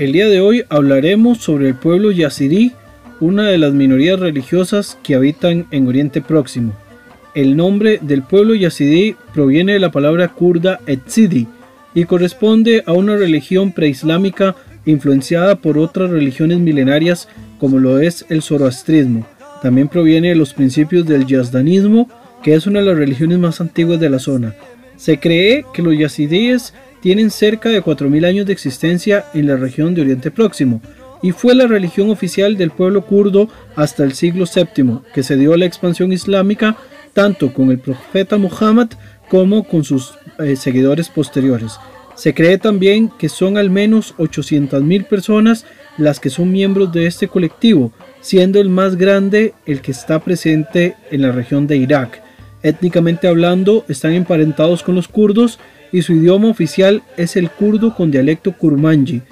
El día de hoy hablaremos sobre el pueblo yazidí, una de las minorías religiosas que habitan en Oriente Próximo. El nombre del pueblo yazidí proviene de la palabra kurda etzidi y corresponde a una religión preislámica influenciada por otras religiones milenarias como lo es el zoroastrismo. También proviene de los principios del yazdanismo, que es una de las religiones más antiguas de la zona. Se cree que los yazidíes tienen cerca de 4.000 años de existencia en la región de Oriente Próximo y fue la religión oficial del pueblo kurdo hasta el siglo VII, que se dio a la expansión islámica tanto con el profeta Muhammad como con sus eh, seguidores posteriores. Se cree también que son al menos 800.000 personas las que son miembros de este colectivo, siendo el más grande el que está presente en la región de Irak. Étnicamente hablando, están emparentados con los kurdos y su idioma oficial es el kurdo con dialecto kurmanji.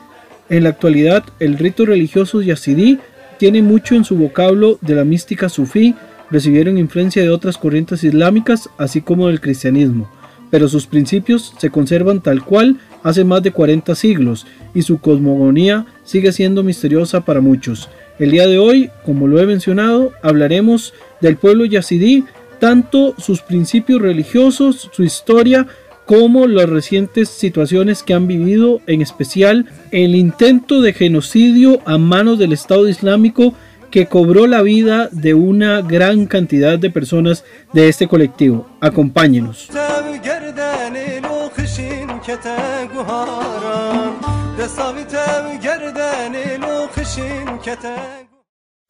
En la actualidad, el rito religioso yazidí tiene mucho en su vocablo de la mística sufí, recibieron influencia de otras corrientes islámicas, así como del cristianismo, pero sus principios se conservan tal cual hace más de 40 siglos y su cosmogonía sigue siendo misteriosa para muchos. El día de hoy, como lo he mencionado, hablaremos del pueblo yazidí, tanto sus principios religiosos, su historia, como las recientes situaciones que han vivido, en especial el intento de genocidio a manos del Estado Islámico que cobró la vida de una gran cantidad de personas de este colectivo. Acompáñenos.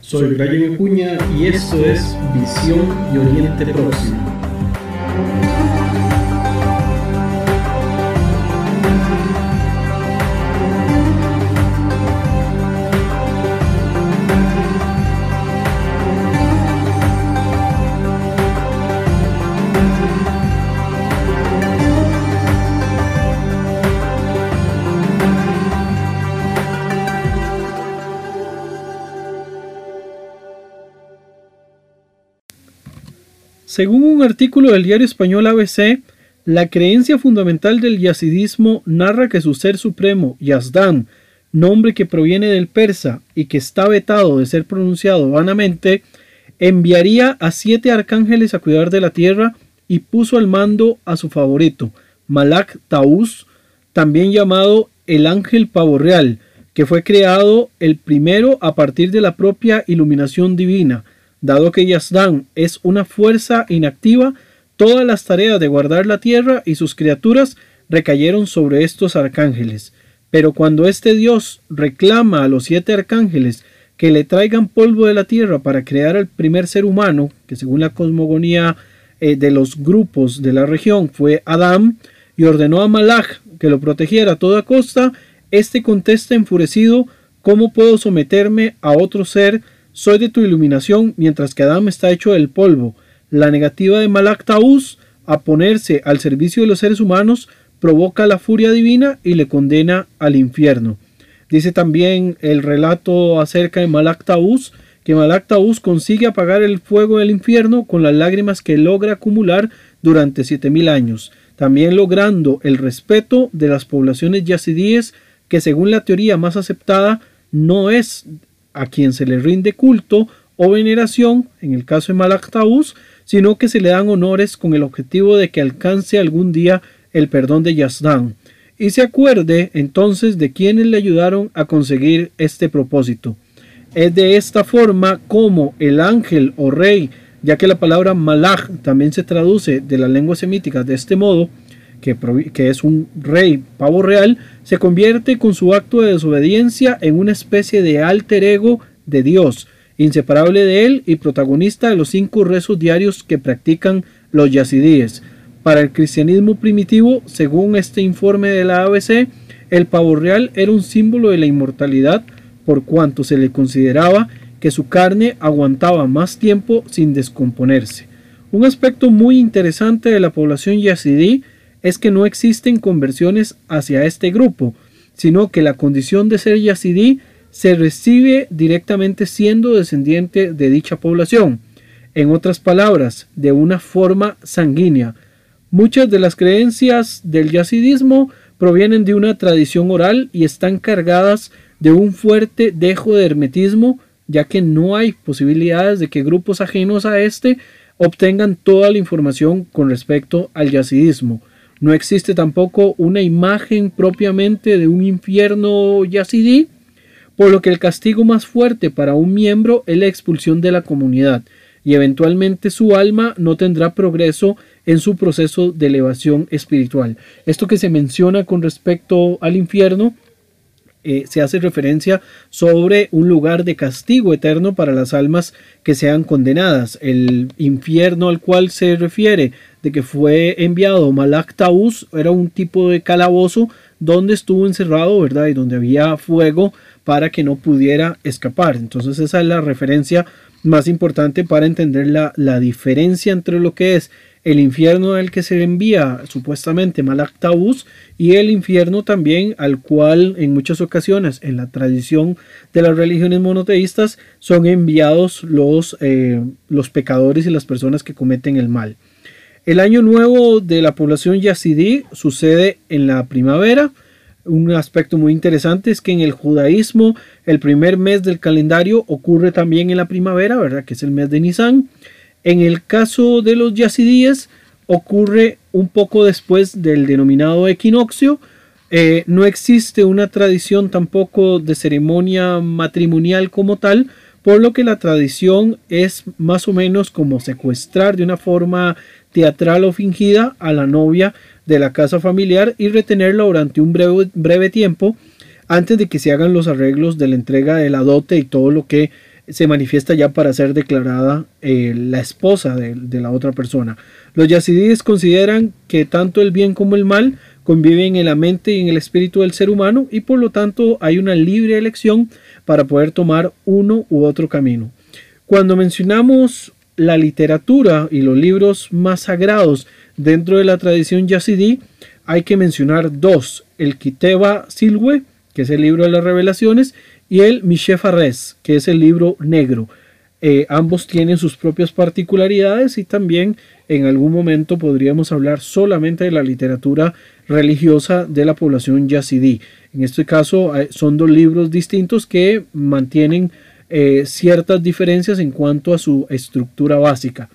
Soy Brian Acuña y esto es Visión y Oriente Próximo. Según un artículo del diario español ABC, la creencia fundamental del yazidismo narra que su ser supremo, Yazdan, nombre que proviene del persa y que está vetado de ser pronunciado vanamente, enviaría a siete arcángeles a cuidar de la tierra y puso al mando a su favorito, Malak Taus, también llamado el ángel pavo real, que fue creado el primero a partir de la propia iluminación divina, Dado que Yazdan es una fuerza inactiva, todas las tareas de guardar la tierra y sus criaturas recayeron sobre estos arcángeles. Pero cuando este Dios reclama a los siete arcángeles que le traigan polvo de la tierra para crear al primer ser humano, que según la cosmogonía eh, de los grupos de la región fue Adán, y ordenó a Malach que lo protegiera a toda costa, éste contesta enfurecido ¿Cómo puedo someterme a otro ser soy de tu iluminación, mientras que Adán está hecho del polvo. La negativa de Malak a ponerse al servicio de los seres humanos provoca la furia divina y le condena al infierno. Dice también el relato acerca de Malak que Malak consigue apagar el fuego del infierno con las lágrimas que logra acumular durante siete mil años, también logrando el respeto de las poblaciones yazidíes que según la teoría más aceptada no es a quien se le rinde culto o veneración, en el caso de Malaktaus, sino que se le dan honores con el objetivo de que alcance algún día el perdón de Yazdan, y se acuerde entonces de quienes le ayudaron a conseguir este propósito. Es de esta forma como el ángel o rey, ya que la palabra malach también se traduce de la lengua semítica de este modo, que, es un rey pavo real, se convierte con su acto de desobediencia en una especie de alter ego de Dios, inseparable de él y protagonista de los cinco rezos diarios que practican los yazidíes. Para el cristianismo primitivo, según este informe de la ABC, el pavo real era un símbolo de la inmortalidad por cuanto se le consideraba que su carne aguantaba más tiempo sin descomponerse. Un aspecto muy interesante de la población yazidí es que no existen conversiones hacia este grupo, sino que la condición de ser yazidí se recibe directamente siendo descendiente de dicha población, en otras palabras, de una forma sanguínea. Muchas de las creencias del yazidismo provienen de una tradición oral y están cargadas de un fuerte dejo de hermetismo, ya que no hay posibilidades de que grupos ajenos a este obtengan toda la información con respecto al yazidismo. No existe tampoco una imagen propiamente de un infierno yazidí, por lo que el castigo más fuerte para un miembro es la expulsión de la comunidad y eventualmente su alma no tendrá progreso en su proceso de elevación espiritual. Esto que se menciona con respecto al infierno eh, se hace referencia sobre un lugar de castigo eterno para las almas que sean condenadas. El infierno al cual se refiere de que fue enviado Malak era un tipo de calabozo donde estuvo encerrado, ¿verdad? Y donde había fuego para que no pudiera escapar. Entonces esa es la referencia más importante para entender la, la diferencia entre lo que es el infierno al que se envía supuestamente Malak y el infierno también al cual en muchas ocasiones en la tradición de las religiones monoteístas son enviados los, eh, los pecadores y las personas que cometen el mal. El año nuevo de la población yazidí sucede en la primavera. Un aspecto muy interesante es que en el judaísmo el primer mes del calendario ocurre también en la primavera, ¿verdad? Que es el mes de Nisan. En el caso de los yazidíes ocurre un poco después del denominado equinoccio. Eh, no existe una tradición tampoco de ceremonia matrimonial como tal, por lo que la tradición es más o menos como secuestrar de una forma teatral o fingida a la novia de la casa familiar y retenerla durante un breve, breve tiempo antes de que se hagan los arreglos de la entrega de la dote y todo lo que se manifiesta ya para ser declarada eh, la esposa de, la otra persona. Los yazidíes consideran que tanto el bien como el mal conviven en la mente y en el espíritu del ser humano y por lo tanto hay una libre elección para poder tomar uno u otro camino. Cuando mencionamos la literatura y los libros más sagrados dentro de la tradición yazidí, hay que mencionar dos, el Kiteba Silwe, que es el libro de las revelaciones, y el Mishefares, que es el libro negro. Eh, ambos tienen sus propias particularidades y también en algún momento podríamos hablar solamente de la literatura religiosa de la población yazidí. En este caso eh, son dos libros distintos que mantienen eh, ciertas diferencias en cuanto a su estructura básica.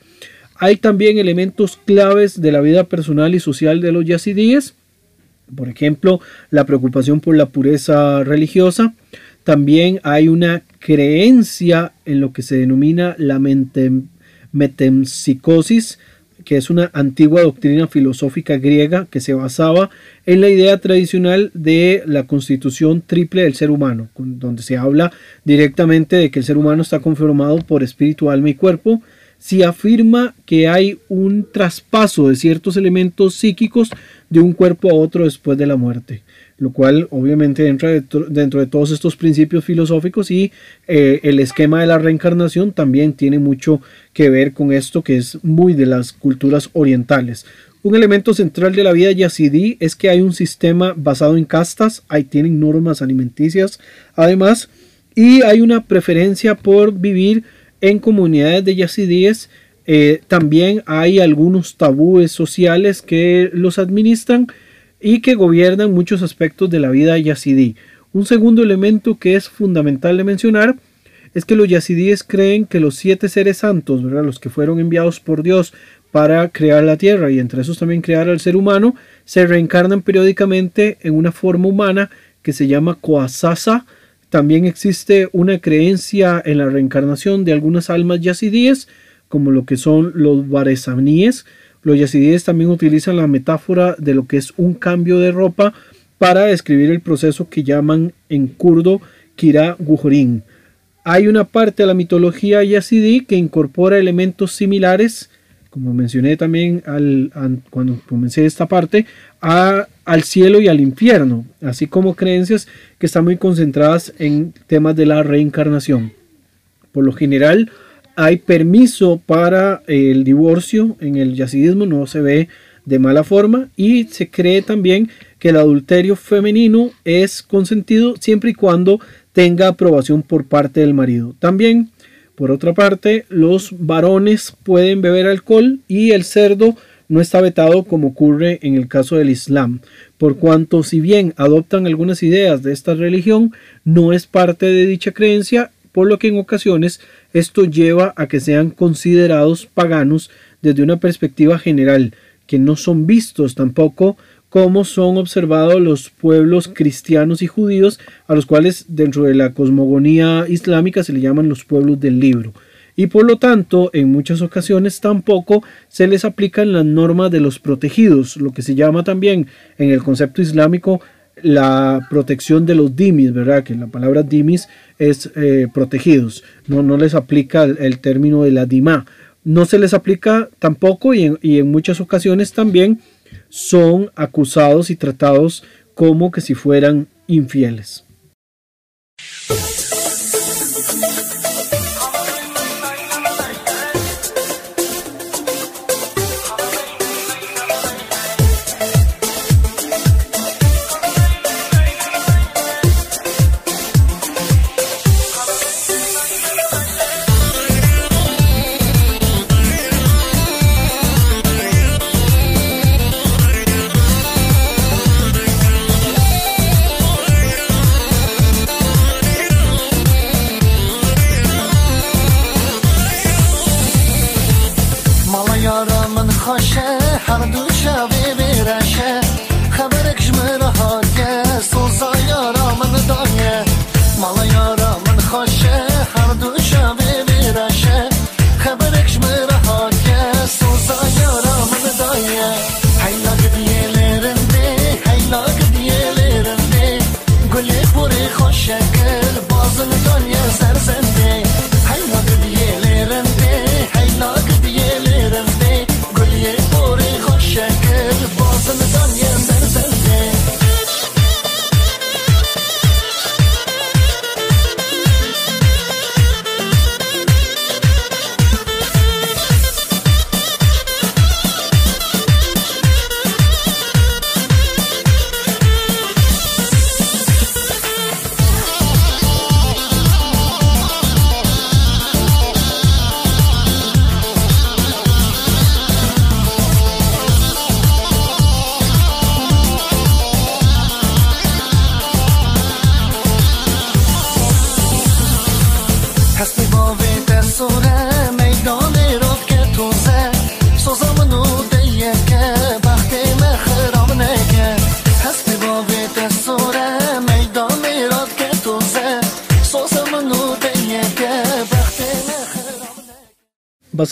Hay también elementos claves de la vida personal y social de los yazidíes, por ejemplo, la preocupación por la pureza religiosa, también hay una creencia en lo que se denomina la metempsicosis, que es una antigua doctrina filosófica griega que se basaba en la idea tradicional de la constitución triple del ser humano, donde se habla directamente de que el ser humano está conformado por espíritu, alma y cuerpo. Se afirma que hay un traspaso de ciertos elementos psíquicos de un cuerpo a otro después de la muerte lo cual obviamente entra dentro de todos estos principios filosóficos y eh, el esquema de la reencarnación también tiene mucho que ver con esto que es muy de las culturas orientales. Un elemento central de la vida yazidí es que hay un sistema basado en castas, ahí tienen normas alimenticias además, y hay una preferencia por vivir en comunidades de yazidíes. Eh, también hay algunos tabúes sociales que los administran y que gobiernan muchos aspectos de la vida yazidí. Un segundo elemento que es fundamental de mencionar es que los yazidíes creen que los siete seres santos, los que fueron enviados por Dios para crear la tierra y entre esos también crear al ser humano, se reencarnan periódicamente en una forma humana que se llama Koasasa. También existe una creencia en la reencarnación de algunas almas yazidíes, como lo que son los baresaníes, los yazidíes también utilizan la metáfora de lo que es un cambio de ropa para describir el proceso que llaman en kurdo Kira Gujorin. Hay una parte de la mitología yazidí que incorpora elementos similares, como mencioné también al, cuando comencé esta parte, al cielo y al infierno, así como creencias que están muy concentradas en temas de la reencarnación. Por lo general, hay permiso para el divorcio en el yacidismo, no se ve de mala forma y se cree también que el adulterio femenino es consentido siempre y cuando tenga aprobación por parte del marido. También, por otra parte, los varones pueden beber alcohol y el cerdo no está vetado como ocurre en el caso del Islam, por cuanto si bien adoptan algunas ideas de esta religión, no es parte de dicha creencia, por lo que en ocasiones esto lleva a que sean considerados paganos desde una perspectiva general, que no son vistos tampoco como son observados los pueblos cristianos y judíos, a los cuales dentro de la cosmogonía islámica se le llaman los pueblos del libro. Y por lo tanto en muchas ocasiones tampoco se les aplican las normas de los protegidos, lo que se llama también en el concepto islámico la protección de los dimis, ¿verdad? Que la palabra dimis es eh, protegidos, no, no les aplica el, término de la dima, no se les aplica tampoco y en, y en muchas ocasiones también son acusados y tratados como que si fueran infieles.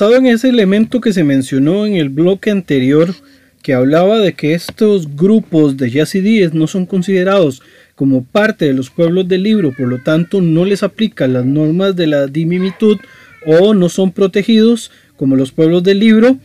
Basado en ese elemento que se mencionó en el bloque anterior, que hablaba de que estos grupos de yazidíes no son considerados como parte de los pueblos del libro, por lo tanto no les aplican las normas de la dimimitud o no son protegidos como los pueblos del libro,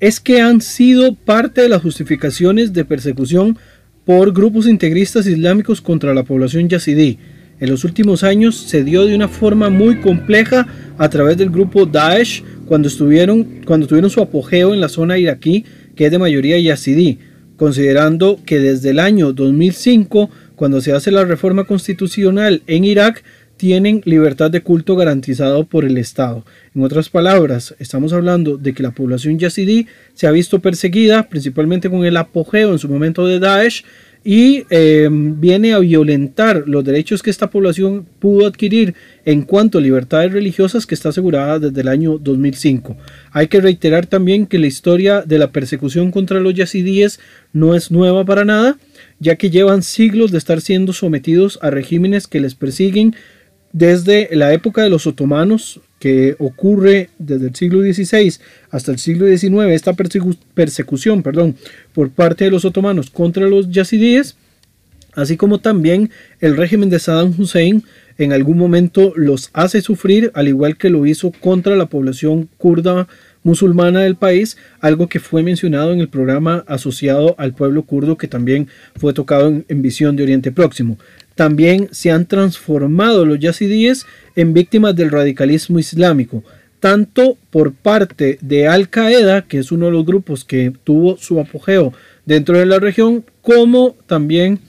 es que han sido parte de las justificaciones de persecución por grupos integristas islámicos contra la población yazidí. En los últimos años se dio de una forma muy compleja a través del grupo Daesh cuando, estuvieron, cuando tuvieron su apogeo en la zona iraquí, que es de mayoría yazidí, considerando que desde el año 2005, cuando se hace la reforma constitucional en Irak, tienen libertad de culto garantizado por el Estado. En otras palabras, estamos hablando de que la población yazidí se ha visto perseguida, principalmente con el apogeo en su momento de Daesh, y em, viene a violentar los derechos que esta población pudo adquirir en cuanto a libertades religiosas que está asegurada desde el año 2005. Hay que reiterar también que la historia de la persecución contra los yazidíes no es nueva para nada, ya que llevan siglos de estar siendo sometidos a regímenes que les persiguen desde la época de los otomanos, que ocurre desde el siglo XVI hasta el siglo XIX, esta persecución perdón, por parte de los otomanos contra los yazidíes, así como también el régimen de Saddam Hussein en algún momento los hace sufrir, al igual que lo hizo contra la población kurda musulmana del país, algo que fue mencionado en el programa asociado al pueblo kurdo que también fue tocado en, en Visión de Oriente Próximo. También se han transformado los yazidíes en víctimas del radicalismo islámico, tanto por parte de Al Qaeda, que es uno de los grupos que tuvo su apogeo dentro de la región, como también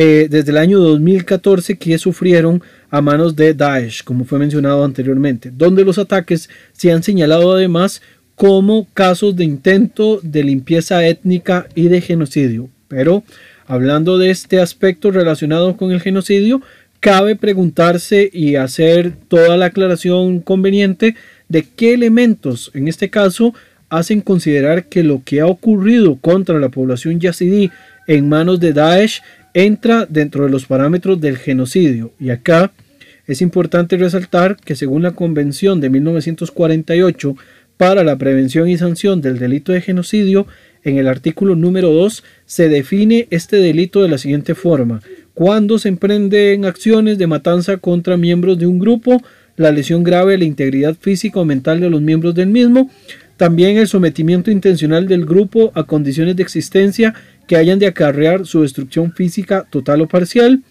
eh, desde el año 2014 que sufrieron a manos de Daesh, como fue mencionado anteriormente, donde los ataques se han señalado además como casos de intento de limpieza étnica y de genocidio. Pero hablando de este aspecto relacionado con el genocidio, cabe preguntarse y hacer toda la aclaración conveniente de qué elementos, en este caso, hacen considerar que lo que ha ocurrido contra la población yazidí en manos de Daesh entra dentro de los parámetros del genocidio. Y acá es importante resaltar que según la Convención de 1948 para la prevención y sanción del delito de genocidio, en el artículo número 2 se define este delito de la siguiente forma. Cuando se emprenden acciones de matanza contra miembros de un grupo, la lesión grave de la integridad física o mental de los miembros del mismo, también el sometimiento intencional del grupo a condiciones de existencia que hayan de acarrear su destrucción física total o parcial,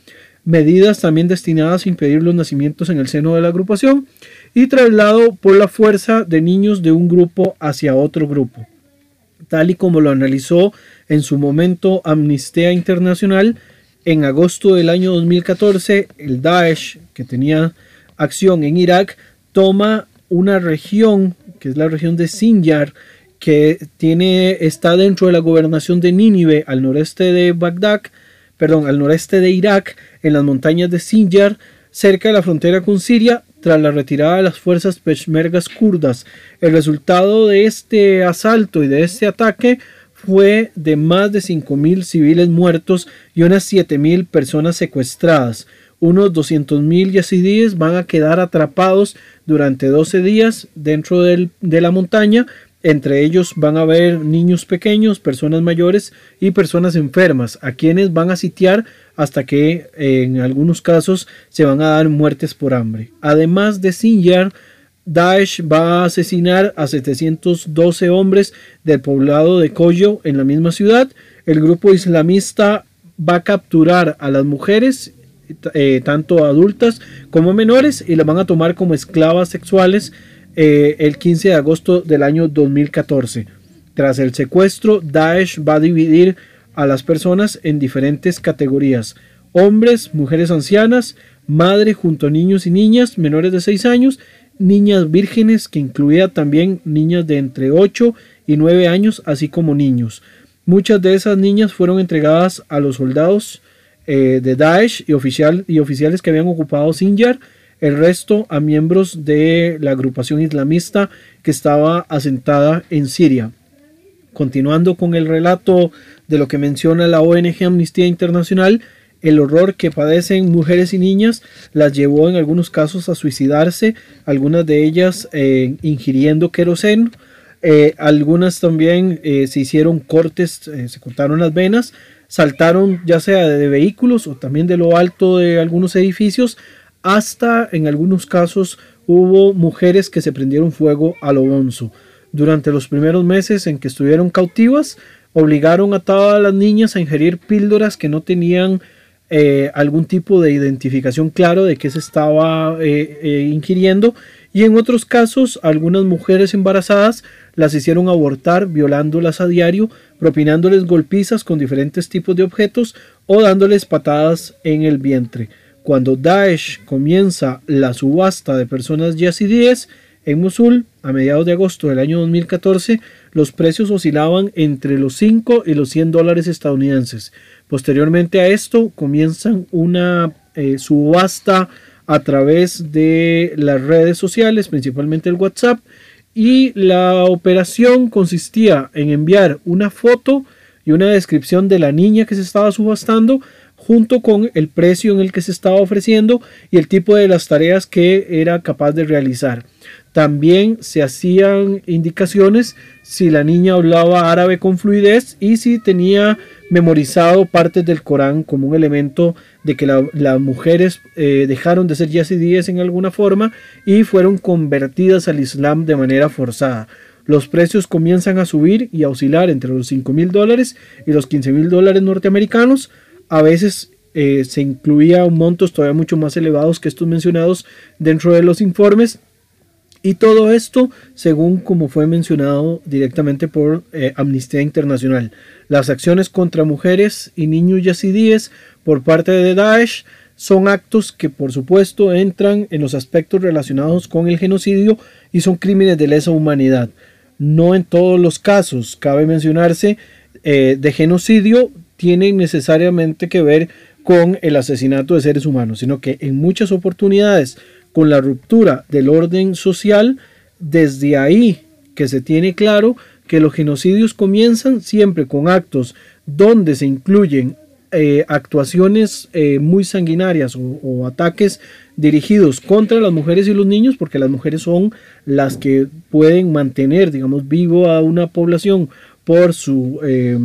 medidas también destinadas a impedir los nacimientos en el seno de la agrupación y traslado por la fuerza de niños de un grupo hacia otro grupo. Tal y como lo analizó en su momento Amnistía Internacional, en agosto del año 2014, el Daesh, que tenía acción en Irak, toma una región, que es la región de Sinjar, que tiene, está dentro de la gobernación de Nínive, al noreste de Bagdad, perdón, al noreste de Irak, en las montañas de Sinjar, cerca de la frontera con Siria, tras la retirada de las fuerzas peshmergas kurdas. El resultado de este asalto y de este ataque fue de más de 5.000 civiles muertos y unas 7.000 personas secuestradas. Unos 200.000 yazidíes van a quedar atrapados durante 12 días dentro de la montaña entre ellos van a haber niños pequeños, personas mayores y personas enfermas, a quienes van a sitiar hasta que en algunos casos se van a dar muertes por hambre. Además de Sinjar, Daesh va a asesinar a 712 hombres del poblado de Koyo en la misma ciudad. El grupo islamista va a capturar a las mujeres, eh, tanto adultas como menores, y las van a tomar como esclavas sexuales eh, el 15 de agosto del año 2014. Tras el secuestro, Daesh va a dividir a las personas en diferentes categorías. Hombres, mujeres ancianas, madre junto a niños y niñas menores de 6 años, niñas vírgenes, que incluía también niñas de entre 8 y 9 años, así como niños. Muchas de esas niñas fueron entregadas a los soldados eh, de Daesh y, y oficiales que habían ocupado Sinjar el resto a miembros de la agrupación islamista que estaba asentada en Siria. Continuando con el relato de lo que menciona la ONG Amnistía Internacional, el horror que padecen mujeres y niñas las llevó en algunos casos a suicidarse, algunas de ellas eh, ingiriendo queroseno, eh, algunas también eh, se hicieron cortes, se cortaron las venas, saltaron ya sea de vehículos o también de lo alto de algunos edificios hasta en algunos casos hubo mujeres que se prendieron fuego a lo bonzo. Durante los primeros meses en que estuvieron cautivas, obligaron a todas las niñas a ingerir píldoras que no tenían eh, algún tipo de identificación claro de qué se estaba eh, eh, ingiriendo y en otros casos algunas mujeres embarazadas las hicieron abortar violándolas a diario, propinándoles golpizas con diferentes tipos de objetos o dándoles patadas en el vientre. Cuando Daesh comienza la subasta de personas yazidíes en Mosul a mediados de agosto del año 2014, los precios oscilaban entre los 5 y los 100 dólares estadounidenses. Posteriormente a esto comienzan una eh, subasta a través de las redes sociales, principalmente el WhatsApp, y la operación consistía en enviar una foto y una descripción de la niña que se estaba subastando junto con el precio en el que se estaba ofreciendo y el tipo de las tareas que era capaz de realizar. También se hacían indicaciones si la niña hablaba árabe con fluidez y si tenía memorizado partes del Corán como un elemento de que las mujeres eh, dejaron de ser yazidíes en alguna forma y fueron convertidas al Islam de manera forzada. Los precios comienzan a subir y a oscilar entre los 5 mil dólares y los 15 mil dólares norteamericanos, a veces eh, se incluía montos todavía mucho más elevados que estos mencionados dentro de los informes. Y todo esto según como fue mencionado directamente por eh, Amnistía Internacional. Las acciones contra mujeres y niños yazidíes por parte de Daesh son actos que por supuesto entran en los aspectos relacionados con el genocidio y son crímenes de lesa humanidad. No en todos los casos, cabe mencionarse, eh, de genocidio tienen necesariamente que ver con el asesinato de seres humanos, sino que en muchas oportunidades con la ruptura del orden social, desde ahí que se tiene claro que los genocidios comienzan siempre con actos donde se incluyen eh, actuaciones eh, muy sanguinarias o, ataques dirigidos contra las mujeres y los niños, porque las mujeres son las que pueden mantener, digamos, vivo a una población por su eh,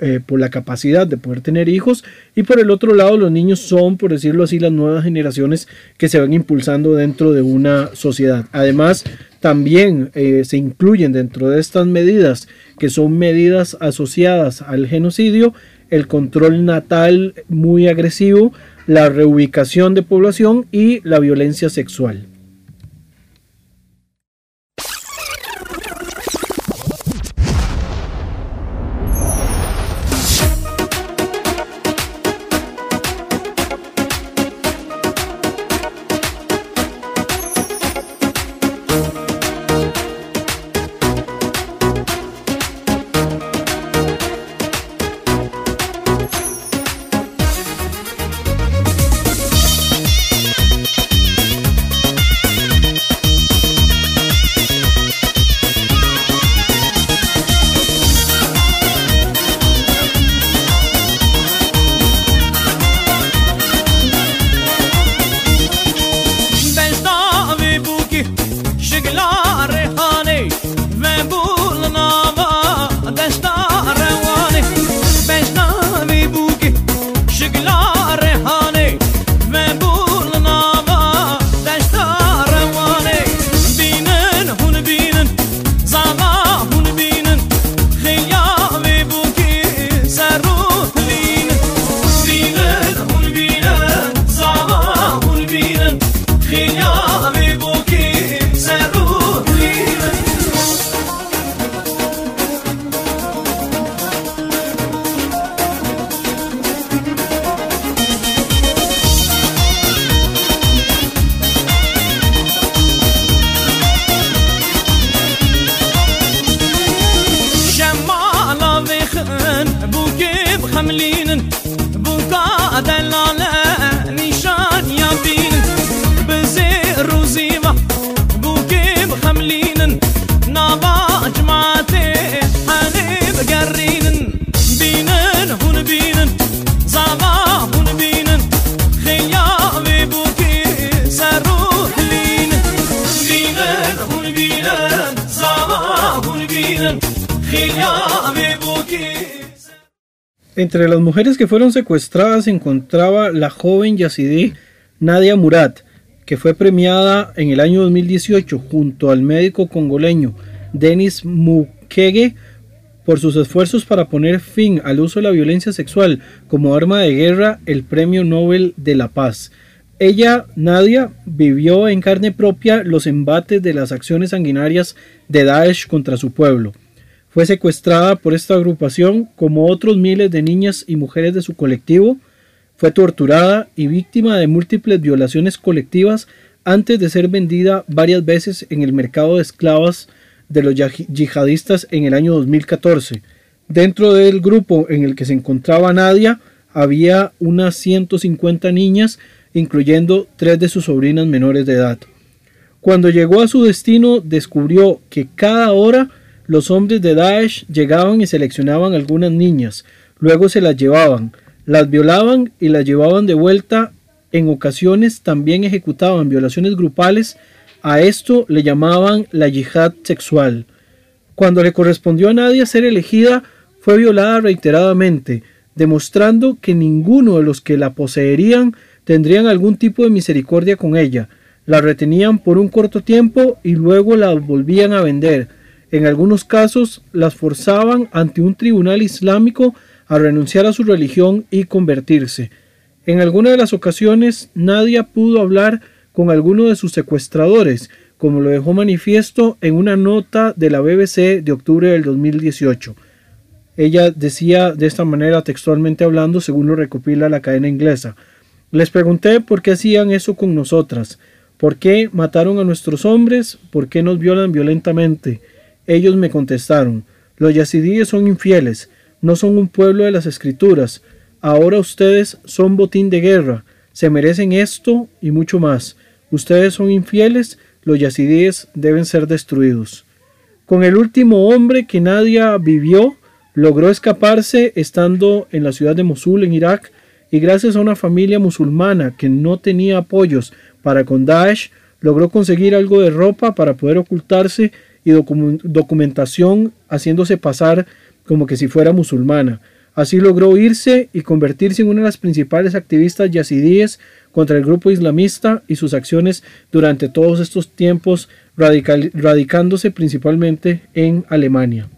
eh, por la capacidad de poder tener hijos y por el otro lado los niños son, por decirlo así, las nuevas generaciones que se van impulsando dentro de una sociedad. Además, también eh, se incluyen dentro de estas medidas, que son medidas asociadas al genocidio, el control natal muy agresivo, la reubicación de población y la violencia sexual. Entre las mujeres que fueron secuestradas se encontraba la joven yazidí Nadia Murad, que fue premiada en el año 2018 junto al médico congoleño Denis Mukwege por sus esfuerzos para poner fin al uso de la violencia sexual como arma de guerra, el Premio Nobel de la Paz. Ella, Nadia, vivió en carne propia los embates de las acciones sanguinarias de Daesh contra su pueblo. Fue secuestrada por esta agrupación como otros miles de niñas y mujeres de su colectivo. Fue torturada y víctima de múltiples violaciones colectivas antes de ser vendida varias veces en el mercado de esclavas de los yihadistas en el año 2014. Dentro del grupo en el que se encontraba Nadia había unas 150 niñas, incluyendo tres de sus sobrinas menores de edad. Cuando llegó a su destino descubrió que cada hora los hombres de Daesh llegaban y seleccionaban algunas niñas, luego se las llevaban, las violaban y las llevaban de vuelta. En ocasiones también ejecutaban violaciones grupales. A esto le llamaban la yihad sexual. Cuando le correspondió a nadie ser elegida, fue violada reiteradamente, demostrando que ninguno de los que la poseerían tendrían algún tipo de misericordia con ella. La retenían por un corto tiempo y luego la volvían a vender en algunos casos las forzaban ante un tribunal islámico a renunciar a su religión y convertirse. En alguna de las ocasiones Nadia pudo hablar con alguno de sus secuestradores, como lo dejó manifiesto en una nota de la BBC de octubre del 2018. Ella decía de esta manera textualmente hablando, según lo recopila la cadena inglesa. Les pregunté por qué hacían eso con nosotras, por qué mataron a nuestros hombres, por qué nos violan violentamente Ellos me contestaron, los yazidíes son infieles, no son un pueblo de las escrituras, ahora ustedes son botín de guerra, se merecen esto y mucho más. Ustedes son infieles, los yazidíes deben ser destruidos. Con el último hombre que Nadia vivió, logró escaparse estando en la ciudad de Mosul, en Irak, y gracias a una familia musulmana que no tenía apoyos para con Daesh, logró conseguir algo de ropa para poder ocultarse y documentación haciéndose pasar como que si fuera musulmana. Así logró irse y convertirse en una de las principales activistas yazidíes contra el grupo islamista y sus acciones durante todos estos tiempos, radicándose principalmente en Alemania.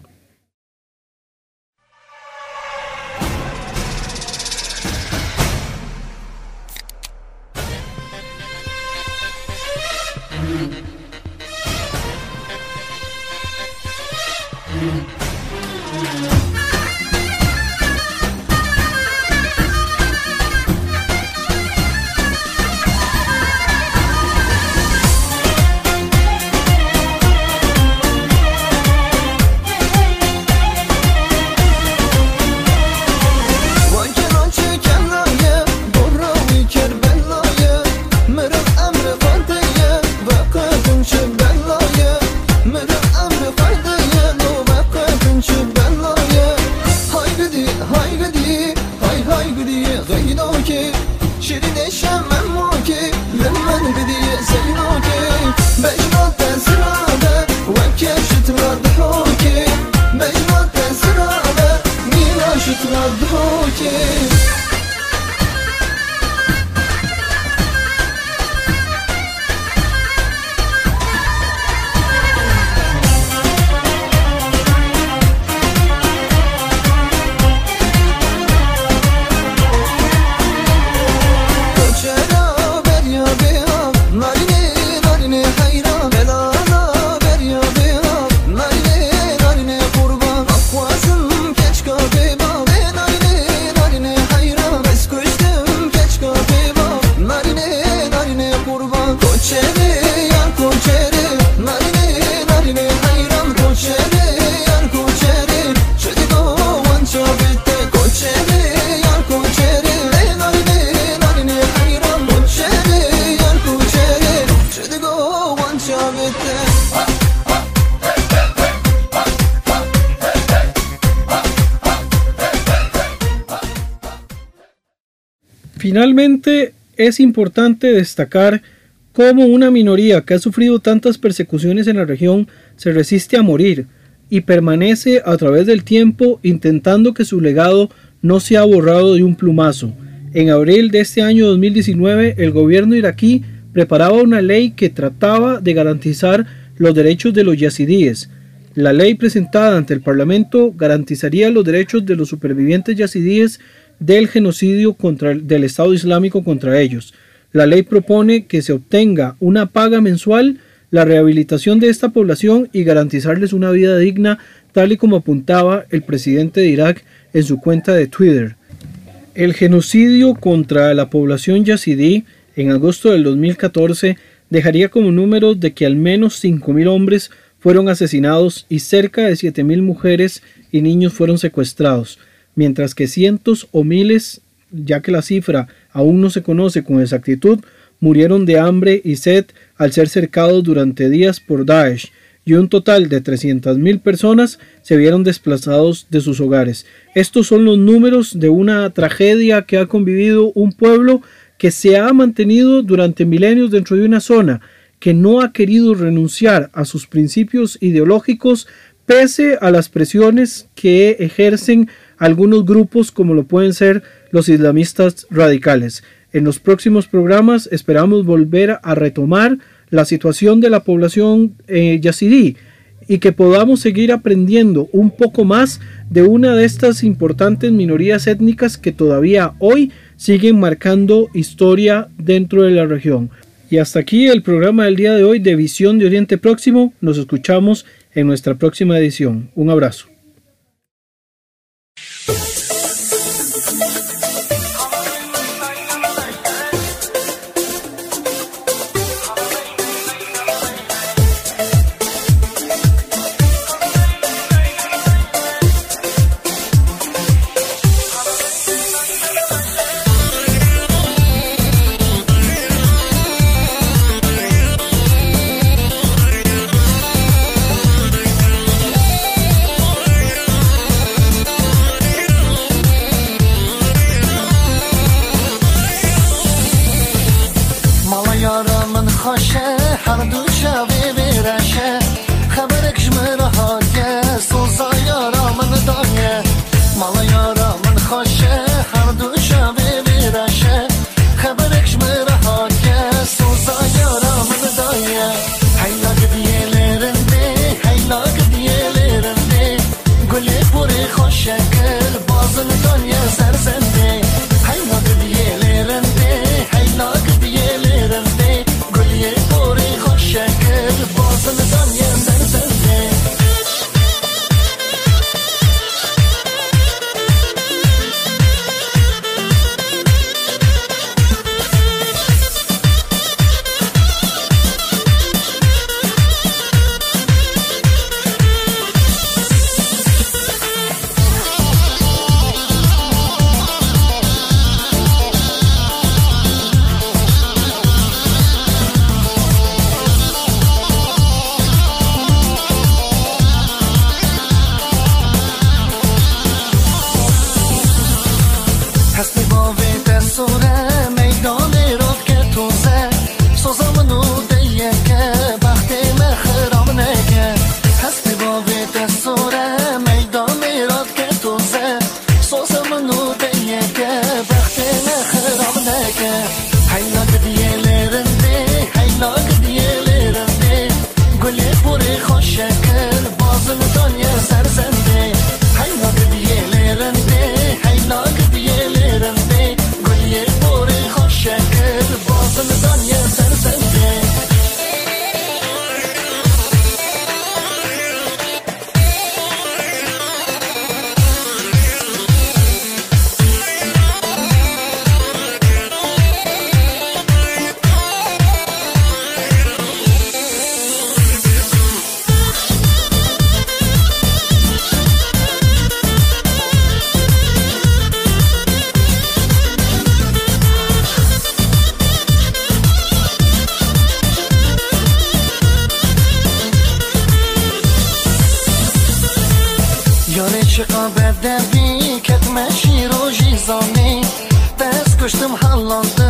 Finalmente, es importante destacar cómo una minoría que ha sufrido tantas persecuciones en la región se resiste a morir y permanece a través del tiempo intentando que su legado no sea borrado de un plumazo. En abril de este año 2019, el gobierno iraquí preparaba una ley que trataba de garantizar los derechos de los yazidíes. La ley presentada ante el Parlamento garantizaría los derechos de los supervivientes yazidíes del genocidio contra del Estado Islámico contra ellos. La ley propone que se obtenga una paga mensual, la rehabilitación de esta población y garantizarles una vida digna, tal y como apuntaba el presidente de Irak en su cuenta de Twitter. El genocidio contra la población yazidí en agosto del 2014 dejaría como número de que al menos 5.000 hombres fueron asesinados y cerca de 7.000 mujeres y niños fueron secuestrados mientras que cientos o miles, ya que la cifra aún no se conoce con exactitud, murieron de hambre y sed al ser cercados durante días por Daesh, y un total de 300.000 personas se vieron desplazados de sus hogares. Estos son los números de una tragedia que ha convivido un pueblo que se ha mantenido durante milenios dentro de una zona, que no ha querido renunciar a sus principios ideológicos pese a las presiones que ejercen algunos grupos como lo pueden ser los islamistas radicales. En los próximos programas esperamos volver a retomar la situación de la población eh, y que podamos seguir aprendiendo un poco más de una de estas importantes minorías étnicas que todavía hoy siguen marcando historia dentro de la región. Y hasta aquí el programa del día de hoy de Visión de Oriente Próximo. Nos escuchamos en nuestra próxima edición. Un abrazo. یارا من خوشه هر دو شبی بیرشه long